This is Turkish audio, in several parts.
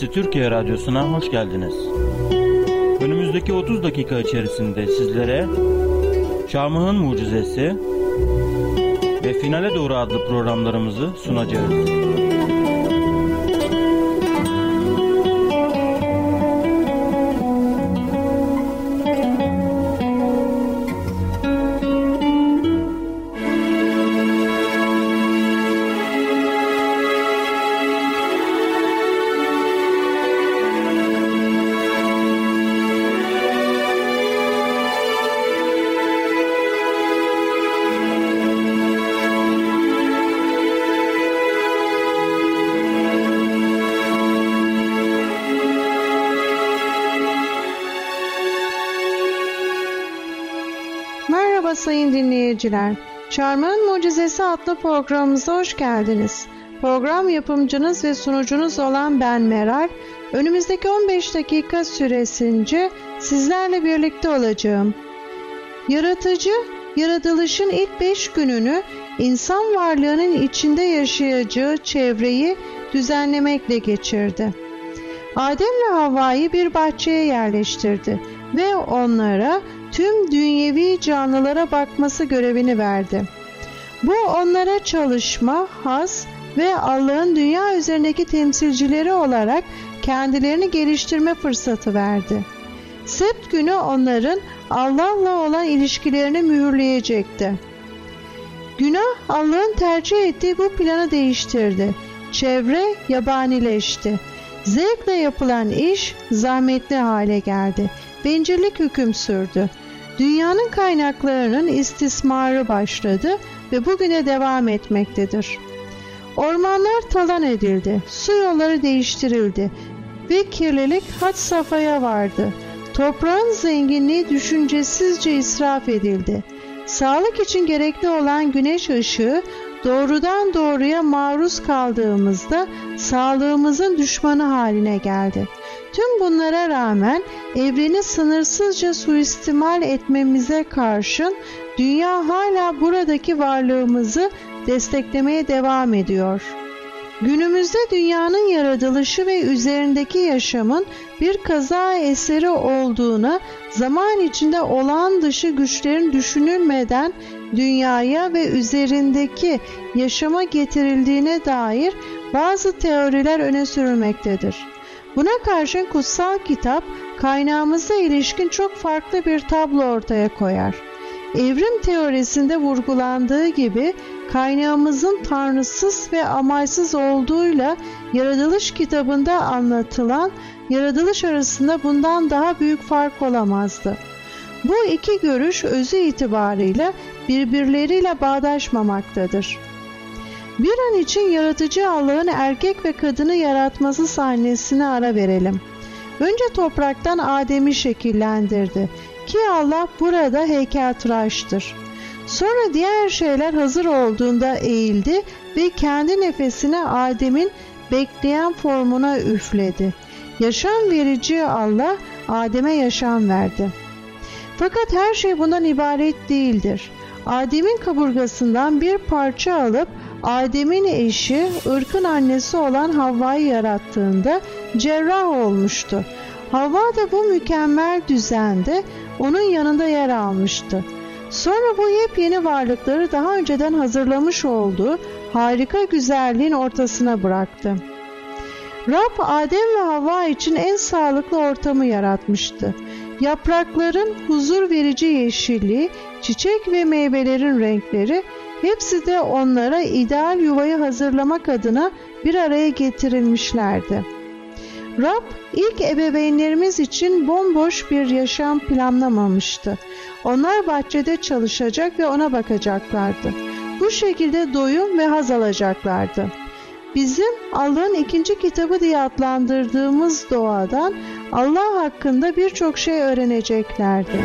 Sesi Türkiye Radyosu'na hoş geldiniz. Önümüzdeki 30 dakika içerisinde sizlere Çarmıhın Mucizesi ve Finale Doğru adlı programlarımızı sunacağız. Dinleyiciler. Çarmıhın Mucizesi adlı programımıza hoş geldiniz. Program yapımcınız ve sunucunuz olan ben Meral. Önümüzdeki 15 dakika süresince sizlerle birlikte olacağım. Yaratıcı, yaratılışın ilk 5 gününü insan varlığının içinde yaşayacağı çevreyi düzenlemekle geçirdi. Adem ve Havva'yı bir bahçeye yerleştirdi ve onlara tüm dünyevi canlılara bakması görevini verdi. Bu onlara çalışma, has ve Allah'ın dünya üzerindeki temsilcileri olarak kendilerini geliştirme fırsatı verdi. Sept günü onların Allah'la olan ilişkilerini mühürleyecekti. Günah Allah'ın tercih ettiği bu planı değiştirdi. Çevre yabanileşti. Zevkle yapılan iş zahmetli hale geldi. Bencillik hüküm sürdü. Dünyanın kaynaklarının istismarı başladı ve bugüne devam etmektedir. Ormanlar talan edildi, su yolları değiştirildi ve kirlilik had safhaya vardı. Toprağın zenginliği düşüncesizce israf edildi. Sağlık için gerekli olan güneş ışığı doğrudan doğruya maruz kaldığımızda sağlığımızın düşmanı haline geldi. Tüm bunlara rağmen evreni sınırsızca suistimal etmemize karşın dünya hala buradaki varlığımızı desteklemeye devam ediyor. Günümüzde dünyanın yaratılışı ve üzerindeki yaşamın bir kaza eseri olduğuna, zaman içinde olağan dışı güçlerin düşünülmeden dünyaya ve üzerindeki yaşama getirildiğine dair bazı teoriler öne sürülmektedir. Buna karşın kutsal kitap kaynağımıza ilişkin çok farklı bir tablo ortaya koyar. Evrim teorisinde vurgulandığı gibi kaynağımızın tanrısız ve amaysız olduğuyla yaratılış kitabında anlatılan yaratılış arasında bundan daha büyük fark olamazdı. Bu iki görüş özü itibarıyla birbirleriyle bağdaşmamaktadır. Bir an için yaratıcı Allah'ın erkek ve kadını yaratması sahnesine ara verelim. Önce topraktan Adem'i şekillendirdi ki Allah burada heykeltıraştır. Sonra diğer şeyler hazır olduğunda eğildi ve kendi nefesini Adem'in bekleyen formuna üfledi. Yaşam verici Allah Adem'e yaşam verdi. Fakat her şey bundan ibaret değildir. Adem'in kaburgasından bir parça alıp Adem'in eşi ırkın annesi olan Havva'yı yarattığında cerrah olmuştu. Havva da bu mükemmel düzende onun yanında yer almıştı. Sonra bu yepyeni varlıkları daha önceden hazırlamış olduğu harika güzelliğin ortasına bıraktı. Rab Adem ve Havva için en sağlıklı ortamı yaratmıştı. Yaprakların huzur verici yeşilliği, çiçek ve meyvelerin renkleri hepsi de onlara ideal yuvayı hazırlamak adına bir araya getirilmişlerdi. Rab ilk ebeveynlerimiz için bomboş bir yaşam planlamamıştı. Onlar bahçede çalışacak ve ona bakacaklardı. Bu şekilde doyum ve haz alacaklardı. Bizim Allah'ın ikinci kitabı diye adlandırdığımız doğadan Allah hakkında birçok şey öğreneceklerdi.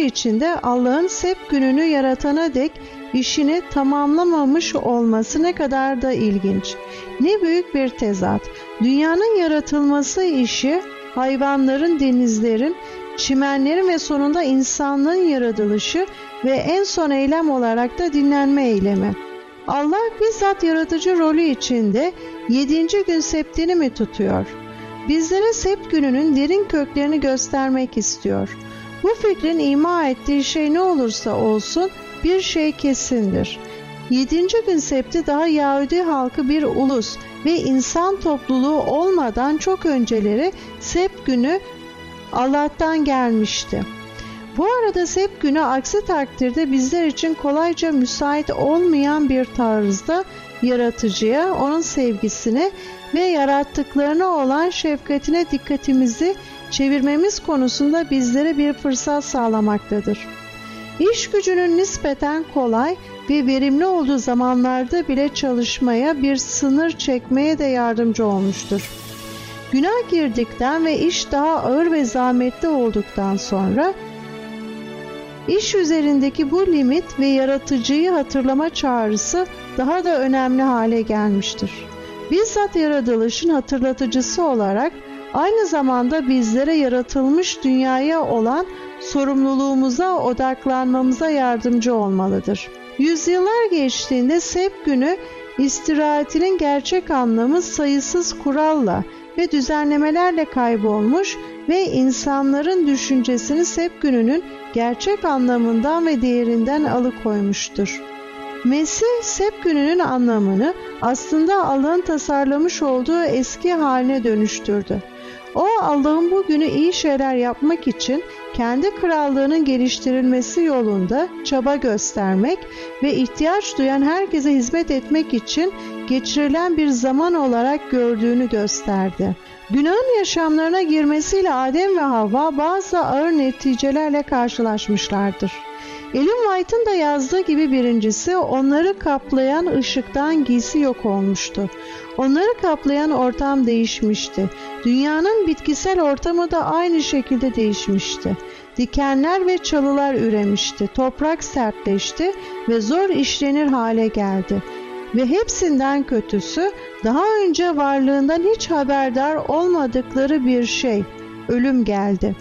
İçinde Allah'ın sep gününü yaratana dek işini tamamlamamış olması ne kadar da ilginç. Ne büyük bir tezat. Dünyanın yaratılması işi hayvanların, denizlerin, çimenlerin ve sonunda insanlığın yaratılışı ve en son eylem olarak da dinlenme eylemi. Allah bizzat yaratıcı rolü içinde yedinci gün septini mi tutuyor? Bizlere sept gününün derin köklerini göstermek istiyor.'' Bu fikrin ima ettiği şey ne olursa olsun bir şey kesindir. Yedinci gün septi daha Yahudi halkı bir ulus ve insan topluluğu olmadan çok önceleri sept günü Allah'tan gelmişti. Bu arada sept günü aksi takdirde bizler için kolayca müsait olmayan bir tarzda yaratıcıya, onun sevgisine ve yarattıklarına olan şefkatine dikkatimizi çevirmemiz konusunda bizlere bir fırsat sağlamaktadır. İş gücünün nispeten kolay ve verimli olduğu zamanlarda bile çalışmaya bir sınır çekmeye de yardımcı olmuştur. Günah girdikten ve iş daha ağır ve zahmetli olduktan sonra iş üzerindeki bu limit ve yaratıcıyı hatırlama çağrısı daha da önemli hale gelmiştir. Bizzat yaratılışın hatırlatıcısı olarak aynı zamanda bizlere yaratılmış dünyaya olan sorumluluğumuza odaklanmamıza yardımcı olmalıdır. Yüzyıllar geçtiğinde Sep günü istirahatinin gerçek anlamı sayısız kuralla ve düzenlemelerle kaybolmuş ve insanların düşüncesini Sep gününün gerçek anlamından ve değerinden alıkoymuştur. Mesih Sep gününün anlamını aslında Allah'ın tasarlamış olduğu eski haline dönüştürdü. O Allah'ın bu günü iyi şeyler yapmak için kendi krallığının geliştirilmesi yolunda çaba göstermek ve ihtiyaç duyan herkese hizmet etmek için geçirilen bir zaman olarak gördüğünü gösterdi. Günahın yaşamlarına girmesiyle Adem ve Havva bazı ağır neticelerle karşılaşmışlardır. Ellen White'ın da yazdığı gibi birincisi onları kaplayan ışıktan giysi yok olmuştu. Onları kaplayan ortam değişmişti. Dünyanın bitkisel ortamı da aynı şekilde değişmişti. Dikenler ve çalılar üremişti. Toprak sertleşti ve zor işlenir hale geldi. Ve hepsinden kötüsü daha önce varlığından hiç haberdar olmadıkları bir şey, ölüm geldi.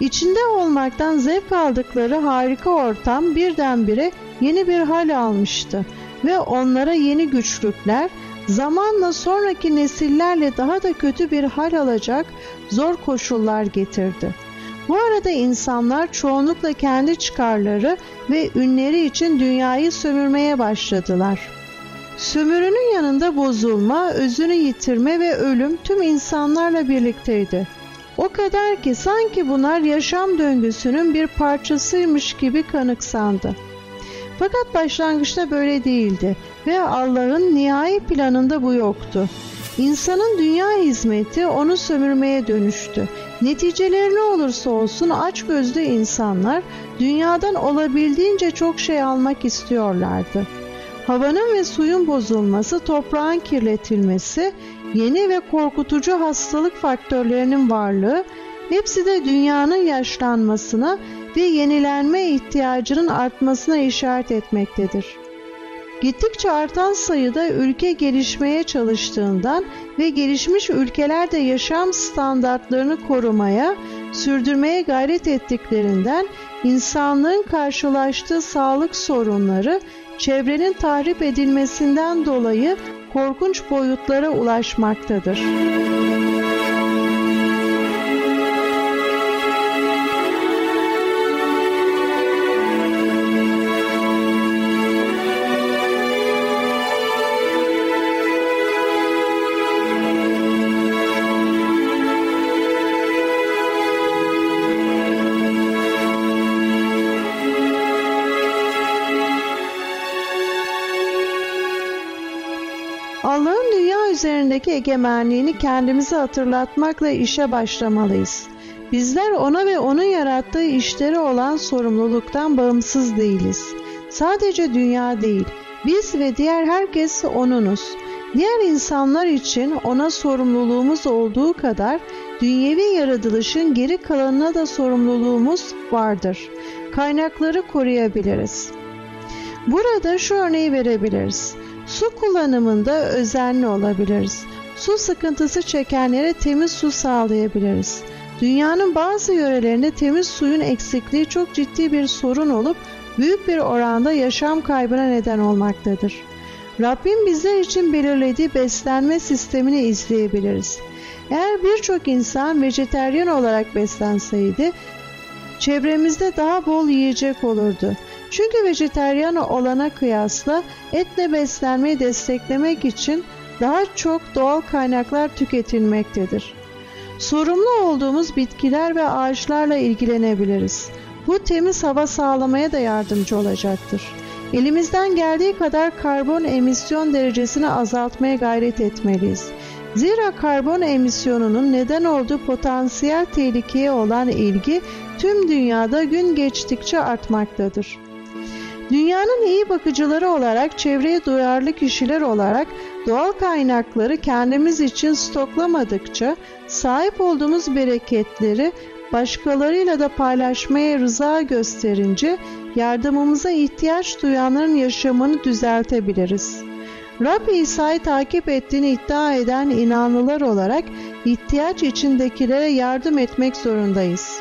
İçinde olmaktan zevk aldıkları harika ortam birdenbire yeni bir hal almıştı ve onlara yeni güçlükler, zamanla sonraki nesillerle daha da kötü bir hal alacak zor koşullar getirdi. Bu arada insanlar çoğunlukla kendi çıkarları ve ünleri için dünyayı sömürmeye başladılar. Sömürünün yanında bozulma, özünü yitirme ve ölüm tüm insanlarla birlikteydi. O kadar ki sanki bunlar yaşam döngüsünün bir parçasıymış gibi kanıksandı. Fakat başlangıçta böyle değildi ve Allah'ın nihai planında bu yoktu. İnsanın dünya hizmeti onu sömürmeye dönüştü. Neticeleri ne olursa olsun aç gözlü insanlar dünyadan olabildiğince çok şey almak istiyorlardı. Havanın ve suyun bozulması, toprağın kirletilmesi, yeni ve korkutucu hastalık faktörlerinin varlığı hepsi de dünyanın yaşlanmasına ve yenilenme ihtiyacının artmasına işaret etmektedir. Gittikçe artan sayıda ülke gelişmeye çalıştığından ve gelişmiş ülkelerde yaşam standartlarını korumaya, sürdürmeye gayret ettiklerinden insanlığın karşılaştığı sağlık sorunları çevrenin tahrip edilmesinden dolayı korkunç boyutlara ulaşmaktadır. Egemenliğini kendimize hatırlatmakla işe başlamalıyız. Bizler ona ve onun yarattığı işleri olan sorumluluktan bağımsız değiliz. Sadece dünya değil, biz ve diğer herkes O'nunuz. Diğer insanlar için O'na sorumluluğumuz olduğu kadar dünyevi yaratılışın geri kalanına da sorumluluğumuz vardır. Kaynakları koruyabiliriz. Burada şu örneği verebiliriz. Su kullanımında özenli olabiliriz. Su sıkıntısı çekenlere temiz su sağlayabiliriz. Dünyanın bazı yörelerinde temiz suyun eksikliği çok ciddi bir sorun olup büyük bir oranda yaşam kaybına neden olmaktadır. Rabbim bizler için belirlediği beslenme sistemini izleyebiliriz. Eğer birçok insan vejeteryan olarak beslenseydi, çevremizde daha bol yiyecek olurdu. Çünkü vejeteryan olana kıyasla etle beslenmeyi desteklemek için daha çok doğal kaynaklar tüketilmektedir. Sorumlu olduğumuz bitkiler ve ağaçlarla ilgilenebiliriz. Bu temiz hava sağlamaya da yardımcı olacaktır. Elimizden geldiği kadar karbon emisyon derecesini azaltmaya gayret etmeliyiz. Zira karbon emisyonunun neden olduğu potansiyel tehlikeye olan ilgi tüm dünyada gün geçtikçe artmaktadır. Dünyanın iyi bakıcıları olarak, çevreye duyarlı kişiler olarak doğal kaynakları kendimiz için stoklamadıkça sahip olduğumuz bereketleri başkalarıyla da paylaşmaya rıza gösterince yardımımıza ihtiyaç duyanların yaşamını düzeltebiliriz. Rab İsa'yı takip ettiğini iddia eden inanlılar olarak ihtiyaç içindekilere yardım etmek zorundayız.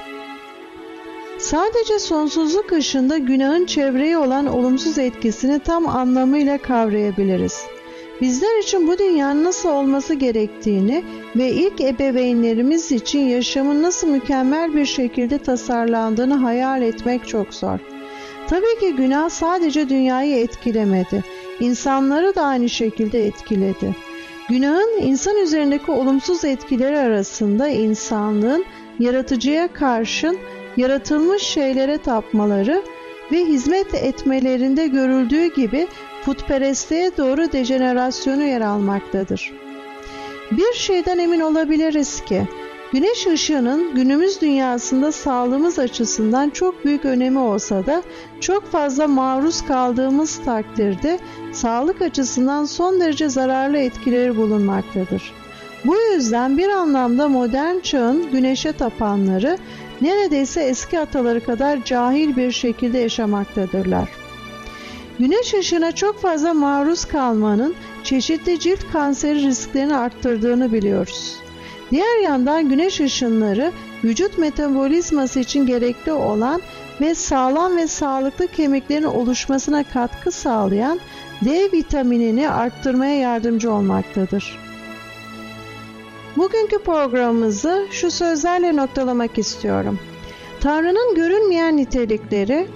Sadece sonsuzluk ışığında günahın çevreye olan olumsuz etkisini tam anlamıyla kavrayabiliriz. Bizler için bu dünyanın nasıl olması gerektiğini ve ilk ebeveynlerimiz için yaşamın nasıl mükemmel bir şekilde tasarlandığını hayal etmek çok zor. Tabii ki günah sadece dünyayı etkilemedi, insanları da aynı şekilde etkiledi. Günahın insan üzerindeki olumsuz etkileri arasında insanlığın yaratıcıya karşın yaratılmış şeylere tapmaları ve hizmet etmelerinde görüldüğü gibi putperestliğe doğru dejenerasyonu yer almaktadır. Bir şeyden emin olabiliriz ki güneş ışığının günümüz dünyasında sağlığımız açısından çok büyük önemi olsa da çok fazla maruz kaldığımız takdirde sağlık açısından son derece zararlı etkileri bulunmaktadır. Bu yüzden bir anlamda modern çağın güneşe tapanları neredeyse eski ataları kadar cahil bir şekilde yaşamaktadırlar. Güneş ışığına çok fazla maruz kalmanın çeşitli cilt kanseri risklerini arttırdığını biliyoruz. Diğer yandan güneş ışınları vücut metabolizması için gerekli olan ve sağlam ve sağlıklı kemiklerin oluşmasına katkı sağlayan D vitaminini arttırmaya yardımcı olmaktadır. Bugünkü programımızı şu sözlerle noktalamak istiyorum. Tanrı'nın görünmeyen nitelikleri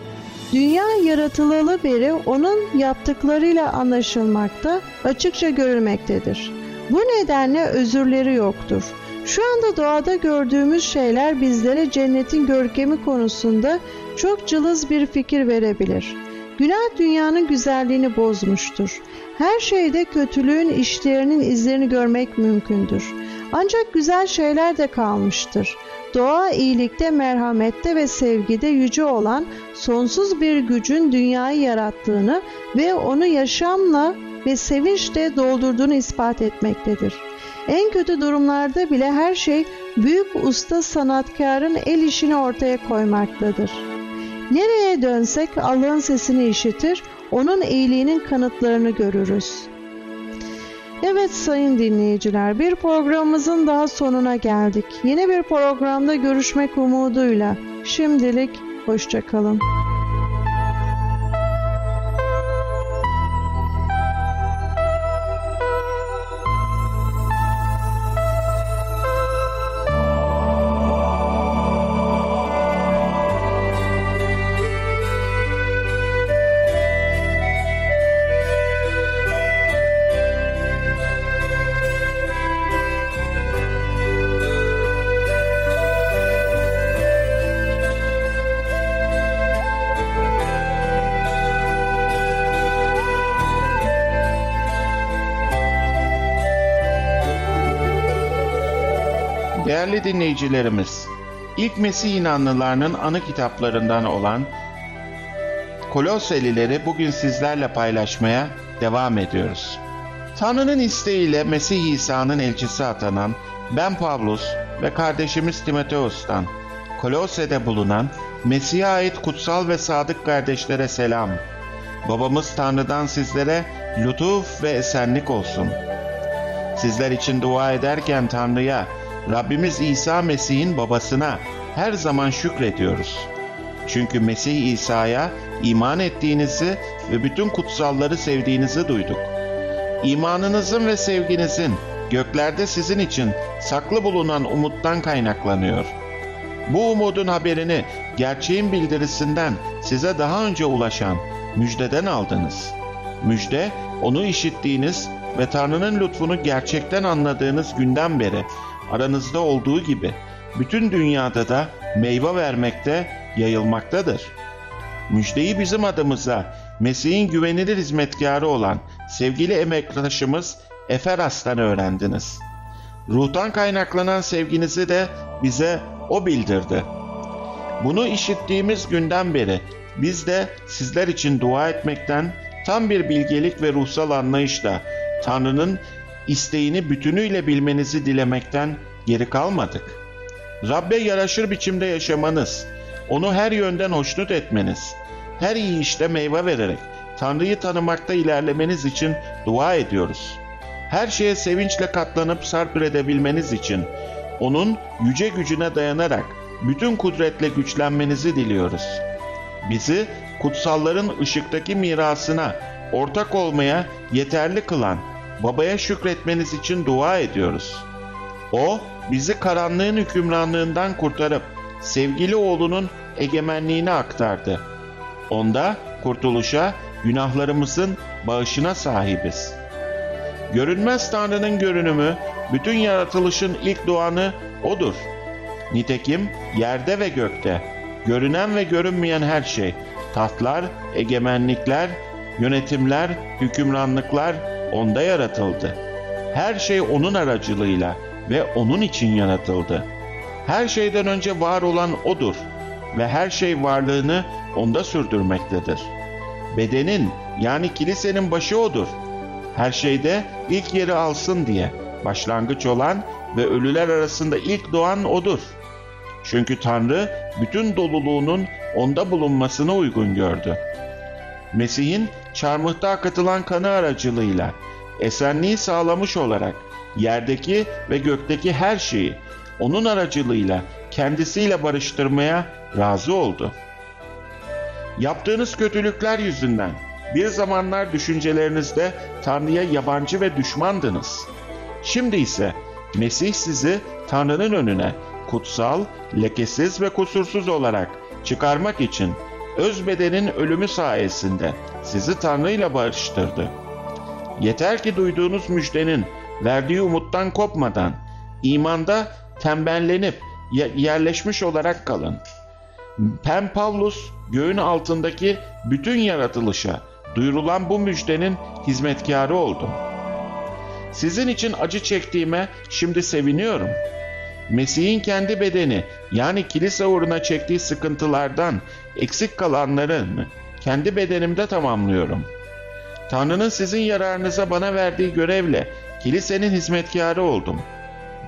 dünya yaratılalı beri onun yaptıklarıyla anlaşılmakta, açıkça görülmektedir. Bu nedenle özürleri yoktur. Şu anda doğada gördüğümüz şeyler bizlere cennetin görkemi konusunda çok cılız bir fikir verebilir. Günah dünyanın güzelliğini bozmuştur. Her şeyde kötülüğün işlerinin izlerini görmek mümkündür. Ancak güzel şeyler de kalmıştır. Doğa iyilikte, merhamette ve sevgide yüce olan sonsuz bir gücün dünyayı yarattığını ve onu yaşamla ve sevinçle doldurduğunu ispat etmektedir. En kötü durumlarda bile her şey büyük usta sanatkarın el işini ortaya koymaktadır. Nereye dönsek Allah'ın sesini işitir, onun iyiliğinin kanıtlarını görürüz. Evet sayın dinleyiciler bir programımızın daha sonuna geldik. Yeni bir programda görüşmek umuduyla. Şimdilik hoşçakalın. Değerli dinleyicilerimiz, ilk Mesih inanlılarının anı kitaplarından olan Koloselileri bugün sizlerle paylaşmaya devam ediyoruz. Tanrı'nın isteğiyle Mesih İsa'nın elçisi atanan ben Pavlus ve kardeşimiz Timoteos'tan Kolose'de bulunan Mesih'e ait kutsal ve sadık kardeşlere selam. Babamız Tanrı'dan sizlere lütuf ve esenlik olsun. Sizler için dua ederken Tanrı'ya, Rabbimiz İsa Mesih'in babasına her zaman şükrediyoruz. Çünkü Mesih İsa'ya iman ettiğinizi ve bütün kutsalları sevdiğinizi duyduk. İmanınızın ve sevginizin göklerde sizin için saklı bulunan umuttan kaynaklanıyor. Bu umudun haberini gerçeğin bildirisinden size daha önce ulaşan müjdeden aldınız. Müjde onu işittiğiniz ve Tanrı'nın lütfunu gerçekten anladığınız günden beri aranızda olduğu gibi bütün dünyada da meyve vermekte, yayılmaktadır. Müjdeyi bizim adımıza Mesih'in güvenilir hizmetkarı olan sevgili emektaşımız Eferas'tan öğrendiniz. Ruhtan kaynaklanan sevginizi de bize o bildirdi. Bunu işittiğimiz günden beri biz de sizler için dua etmekten tam bir bilgelik ve ruhsal anlayışla Tanrı'nın isteğini bütünüyle bilmenizi dilemekten geri kalmadık. Rabbe yaraşır biçimde yaşamanız, onu her yönden hoşnut etmeniz, her iyi işte meyve vererek Tanrı'yı tanımakta ilerlemeniz için dua ediyoruz. Her şeye sevinçle katlanıp sarpır edebilmeniz için onun yüce gücüne dayanarak bütün kudretle güçlenmenizi diliyoruz. Bizi kutsalların ışıktaki mirasına ortak olmaya yeterli kılan babaya şükretmeniz için dua ediyoruz. O bizi karanlığın hükümranlığından kurtarıp sevgili oğlunun egemenliğine aktardı. Onda kurtuluşa, günahlarımızın bağışına sahibiz. Görünmez Tanrı'nın görünümü, bütün yaratılışın ilk doğanı O'dur. Nitekim yerde ve gökte, görünen ve görünmeyen her şey, tahtlar, egemenlikler, yönetimler, hükümranlıklar O'nda yaratıldı. Her şey O'nun aracılığıyla ve O'nun için yaratıldı. Her şeyden önce var olan O'dur ve her şey varlığını O'nda sürdürmektedir. Bedenin yani kilisenin başı O'dur. Her şeyde ilk yeri alsın diye başlangıç olan ve ölüler arasında ilk doğan O'dur. Çünkü Tanrı bütün doluluğunun onda bulunmasına uygun gördü. Mesih'in çarmıhta akıtılan kanı aracılığıyla esenliği sağlamış olarak yerdeki ve gökteki her şeyi onun aracılığıyla kendisiyle barıştırmaya razı oldu. Yaptığınız kötülükler yüzünden bir zamanlar düşüncelerinizde Tanrı'ya yabancı ve düşmandınız. Şimdi ise Mesih sizi Tanrı'nın önüne kutsal, lekesiz ve kusursuz olarak çıkarmak için öz bedenin ölümü sayesinde sizi Tanrı ile barıştırdı. Yeter ki duyduğunuz müjdenin verdiği umuttan kopmadan, imanda tembellenip yerleşmiş olarak kalın. Pen Pavlus göğün altındaki bütün yaratılışa duyurulan bu müjdenin hizmetkarı oldum. Sizin için acı çektiğime şimdi seviniyorum. Mesih'in kendi bedeni yani kilise uğruna çektiği sıkıntılardan eksik kalanlarını kendi bedenimde tamamlıyorum. Tanrı'nın sizin yararınıza bana verdiği görevle kilisenin hizmetkarı oldum.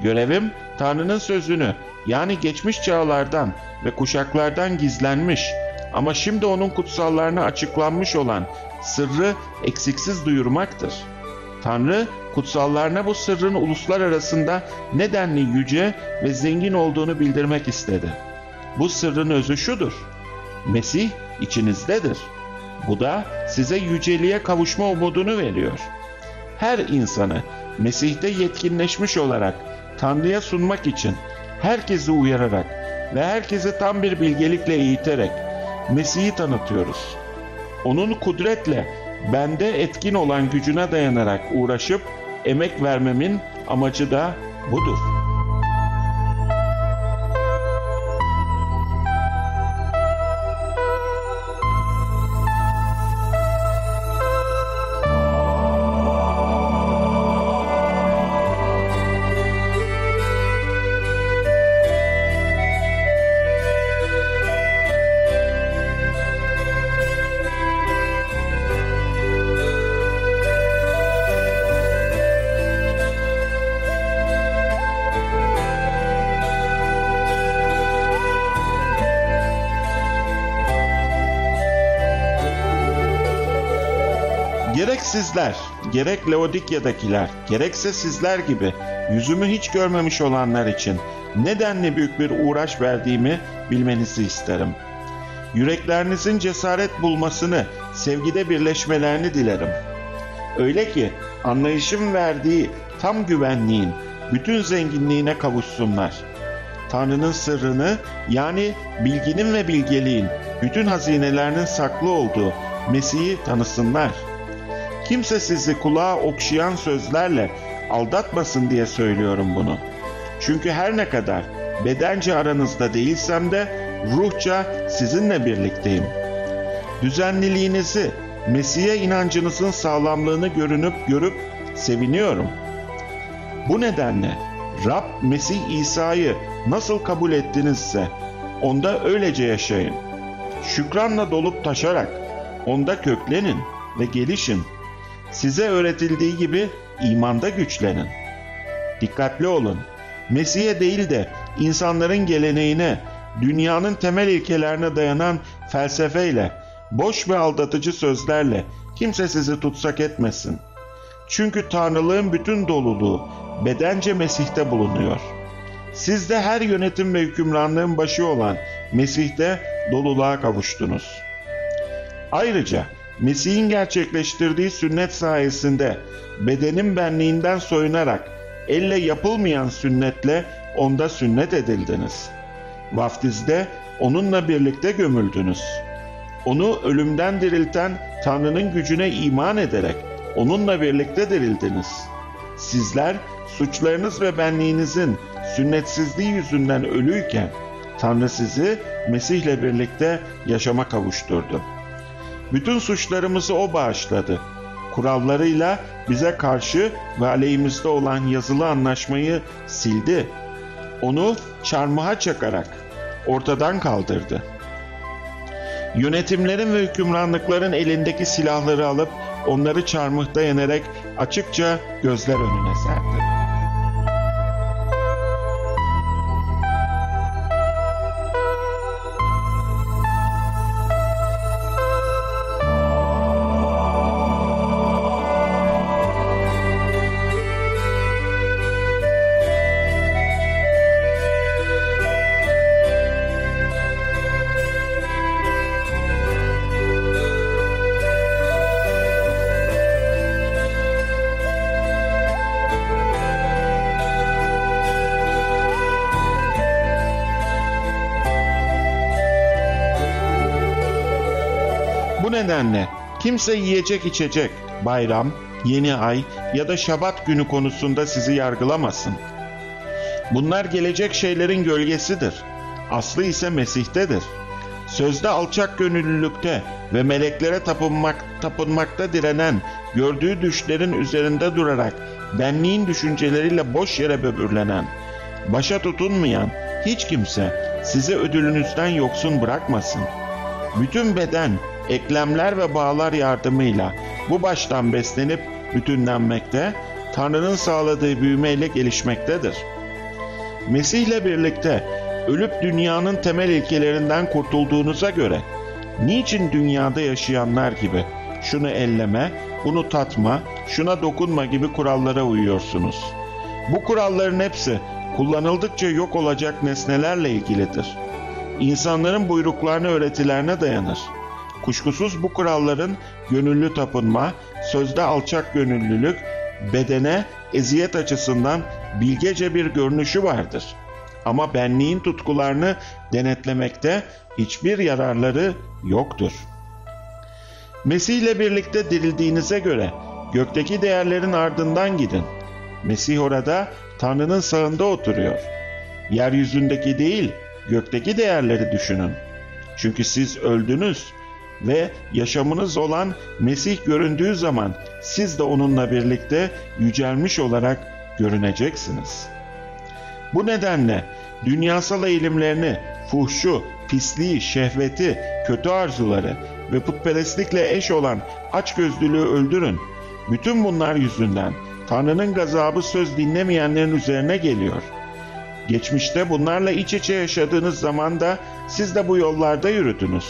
Görevim Tanrı'nın sözünü yani geçmiş çağlardan ve kuşaklardan gizlenmiş ama şimdi onun kutsallarına açıklanmış olan sırrı eksiksiz duyurmaktır. Tanrı kutsallarına bu sırrın uluslar arasında nedenli yüce ve zengin olduğunu bildirmek istedi. Bu sırrın özü şudur. Mesih içinizdedir. Bu da size yüceliğe kavuşma umudunu veriyor. Her insanı Mesih'te yetkinleşmiş olarak Tanrı'ya sunmak için herkesi uyararak ve herkesi tam bir bilgelikle eğiterek Mesih'i tanıtıyoruz. Onun kudretle bende etkin olan gücüne dayanarak uğraşıp emek vermemin amacı da budur. Gerek Laodikya'dakiler, gerekse sizler gibi yüzümü hiç görmemiş olanlar için nedenli büyük bir uğraş verdiğimi bilmenizi isterim. Yüreklerinizin cesaret bulmasını, sevgide birleşmelerini dilerim. Öyle ki anlayışım verdiği tam güvenliğin, bütün zenginliğine kavuşsunlar. Tanrı'nın sırrını yani bilginin ve bilgeliğin bütün hazinelerinin saklı olduğu Mesih'i tanısınlar. Kimse sizi kulağa okşayan sözlerle aldatmasın diye söylüyorum bunu. Çünkü her ne kadar bedence aranızda değilsem de ruhça sizinle birlikteyim. Düzenliliğinizi, Mesih'e inancınızın sağlamlığını görünüp görüp seviniyorum. Bu nedenle Rab Mesih İsa'yı nasıl kabul ettinizse onda öylece yaşayın. Şükranla dolup taşarak onda köklenin ve gelişin. Size öğretildiği gibi imanda güçlenin. Dikkatli olun. Mesih'e değil de insanların geleneğine, dünyanın temel ilkelerine dayanan felsefeyle, boş ve aldatıcı sözlerle kimse sizi tutsak etmesin. Çünkü Tanrılığın bütün doluluğu bedence Mesih'te bulunuyor. Siz de her yönetim ve hükümranlığın başı olan Mesih'te doluluğa kavuştunuz. Ayrıca Mesih'in gerçekleştirdiği sünnet sayesinde bedenin benliğinden soyunarak elle yapılmayan sünnetle onda sünnet edildiniz. Vaftizde onunla birlikte gömüldünüz. Onu ölümden dirilten Tanrı'nın gücüne iman ederek onunla birlikte dirildiniz. Sizler suçlarınız ve benliğinizin sünnetsizliği yüzünden ölüyken Tanrı sizi Mesih'le birlikte yaşama kavuşturdu. Bütün suçlarımızı O bağışladı. Kurallarıyla bize karşı ve aleyhimizde olan yazılı anlaşmayı sildi. Onu çarmıha çakarak ortadan kaldırdı. Yönetimlerin ve hükümranlıkların elindeki silahları alıp onları çarmıhta yenerek açıkça gözler önüne serdi. Nedenle kimse yiyecek içecek, bayram, yeni ay ya da şabat günü konusunda sizi yargılamasın. Bunlar gelecek şeylerin gölgesidir. Aslı ise Mesih'tedir. Sözde alçak gönüllülükte ve meleklere tapınmak, tapınmakta direnen, gördüğü düşlerin üzerinde durarak benliğin düşünceleriyle boş yere böbürlenen, başa tutunmayan hiç kimse sizi ödülünüzden yoksun bırakmasın. Bütün beden eklemler ve bağlar yardımıyla bu baştan beslenip bütünlenmekte, Tanrı'nın sağladığı büyümeyle gelişmektedir. Mesih ile birlikte ölüp dünyanın temel ilkelerinden kurtulduğunuza göre, niçin dünyada yaşayanlar gibi şunu elleme, bunu tatma, şuna dokunma gibi kurallara uyuyorsunuz? Bu kuralların hepsi kullanıldıkça yok olacak nesnelerle ilgilidir. İnsanların buyruklarına öğretilerine dayanır. Kuşkusuz bu kuralların gönüllü tapınma, sözde alçak gönüllülük, bedene eziyet açısından bilgece bir görünüşü vardır. Ama benliğin tutkularını denetlemekte hiçbir yararları yoktur. Mesih ile birlikte dirildiğinize göre gökteki değerlerin ardından gidin. Mesih orada Tanrı'nın sağında oturuyor. Yeryüzündeki değil, gökteki değerleri düşünün. Çünkü siz öldünüz ve yaşamınız olan Mesih göründüğü zaman siz de onunla birlikte yücelmiş olarak görüneceksiniz. Bu nedenle dünyasal eğilimlerini, fuhşu, pisliği, şehveti, kötü arzuları ve putperestlikle eş olan açgözlülüğü öldürün. Bütün bunlar yüzünden Tanrı'nın gazabı söz dinlemeyenlerin üzerine geliyor. Geçmişte bunlarla iç içe yaşadığınız zaman da siz de bu yollarda yürüdünüz.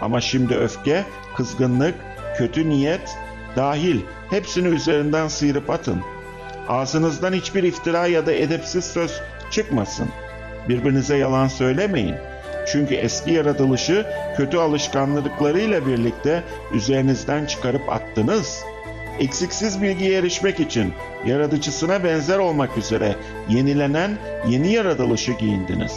Ama şimdi öfke, kızgınlık, kötü niyet, dahil hepsini üzerinden sıyırıp atın. Ağzınızdan hiçbir iftira ya da edepsiz söz çıkmasın. Birbirinize yalan söylemeyin. Çünkü eski yaratılışı kötü alışkanlıklarıyla birlikte üzerinizden çıkarıp attınız. Eksiksiz bilgiye erişmek için yaratıcısına benzer olmak üzere yenilenen yeni yaratılışı giyindiniz.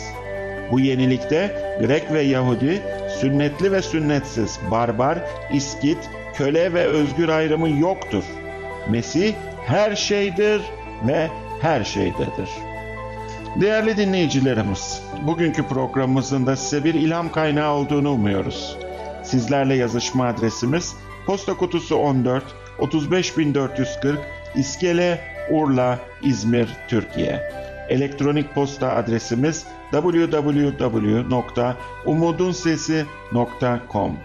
Bu yenilikte Grek ve Yahudi, sünnetli ve sünnetsiz, barbar, iskit, köle ve özgür ayrımı yoktur. Mesih her şeydir ve her şeydedir. Değerli dinleyicilerimiz, bugünkü programımızın da size bir ilham kaynağı olduğunu umuyoruz. Sizlerle yazışma adresimiz Posta Kutusu 14 35440 İskele Urla İzmir Türkiye. Elektronik posta adresimiz www.umudunsesi.com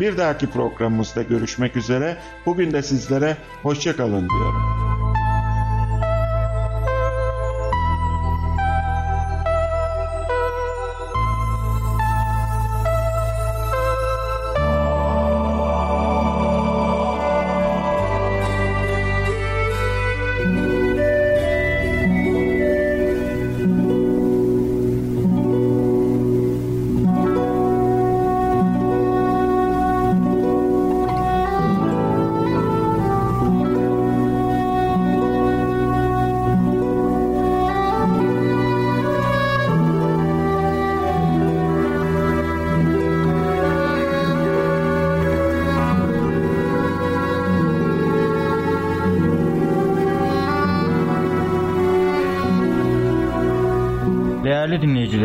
Bir dahaki programımızda görüşmek üzere. Bugün de sizlere hoşçakalın diyorum.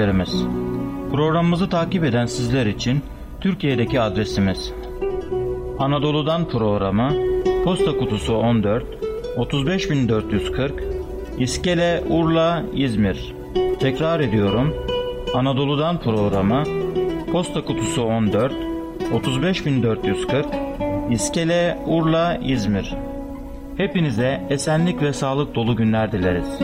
Dinleyicilerimiz, programımızı takip eden sizler için Türkiye'deki adresimiz. Anadolu'dan programı Posta Kutusu 14 35440 İskele Urla İzmir. Tekrar ediyorum. Anadolu'dan programı Posta Kutusu 14 35440 İskele Urla İzmir. Hepinize esenlik ve sağlık dolu günler dileriz.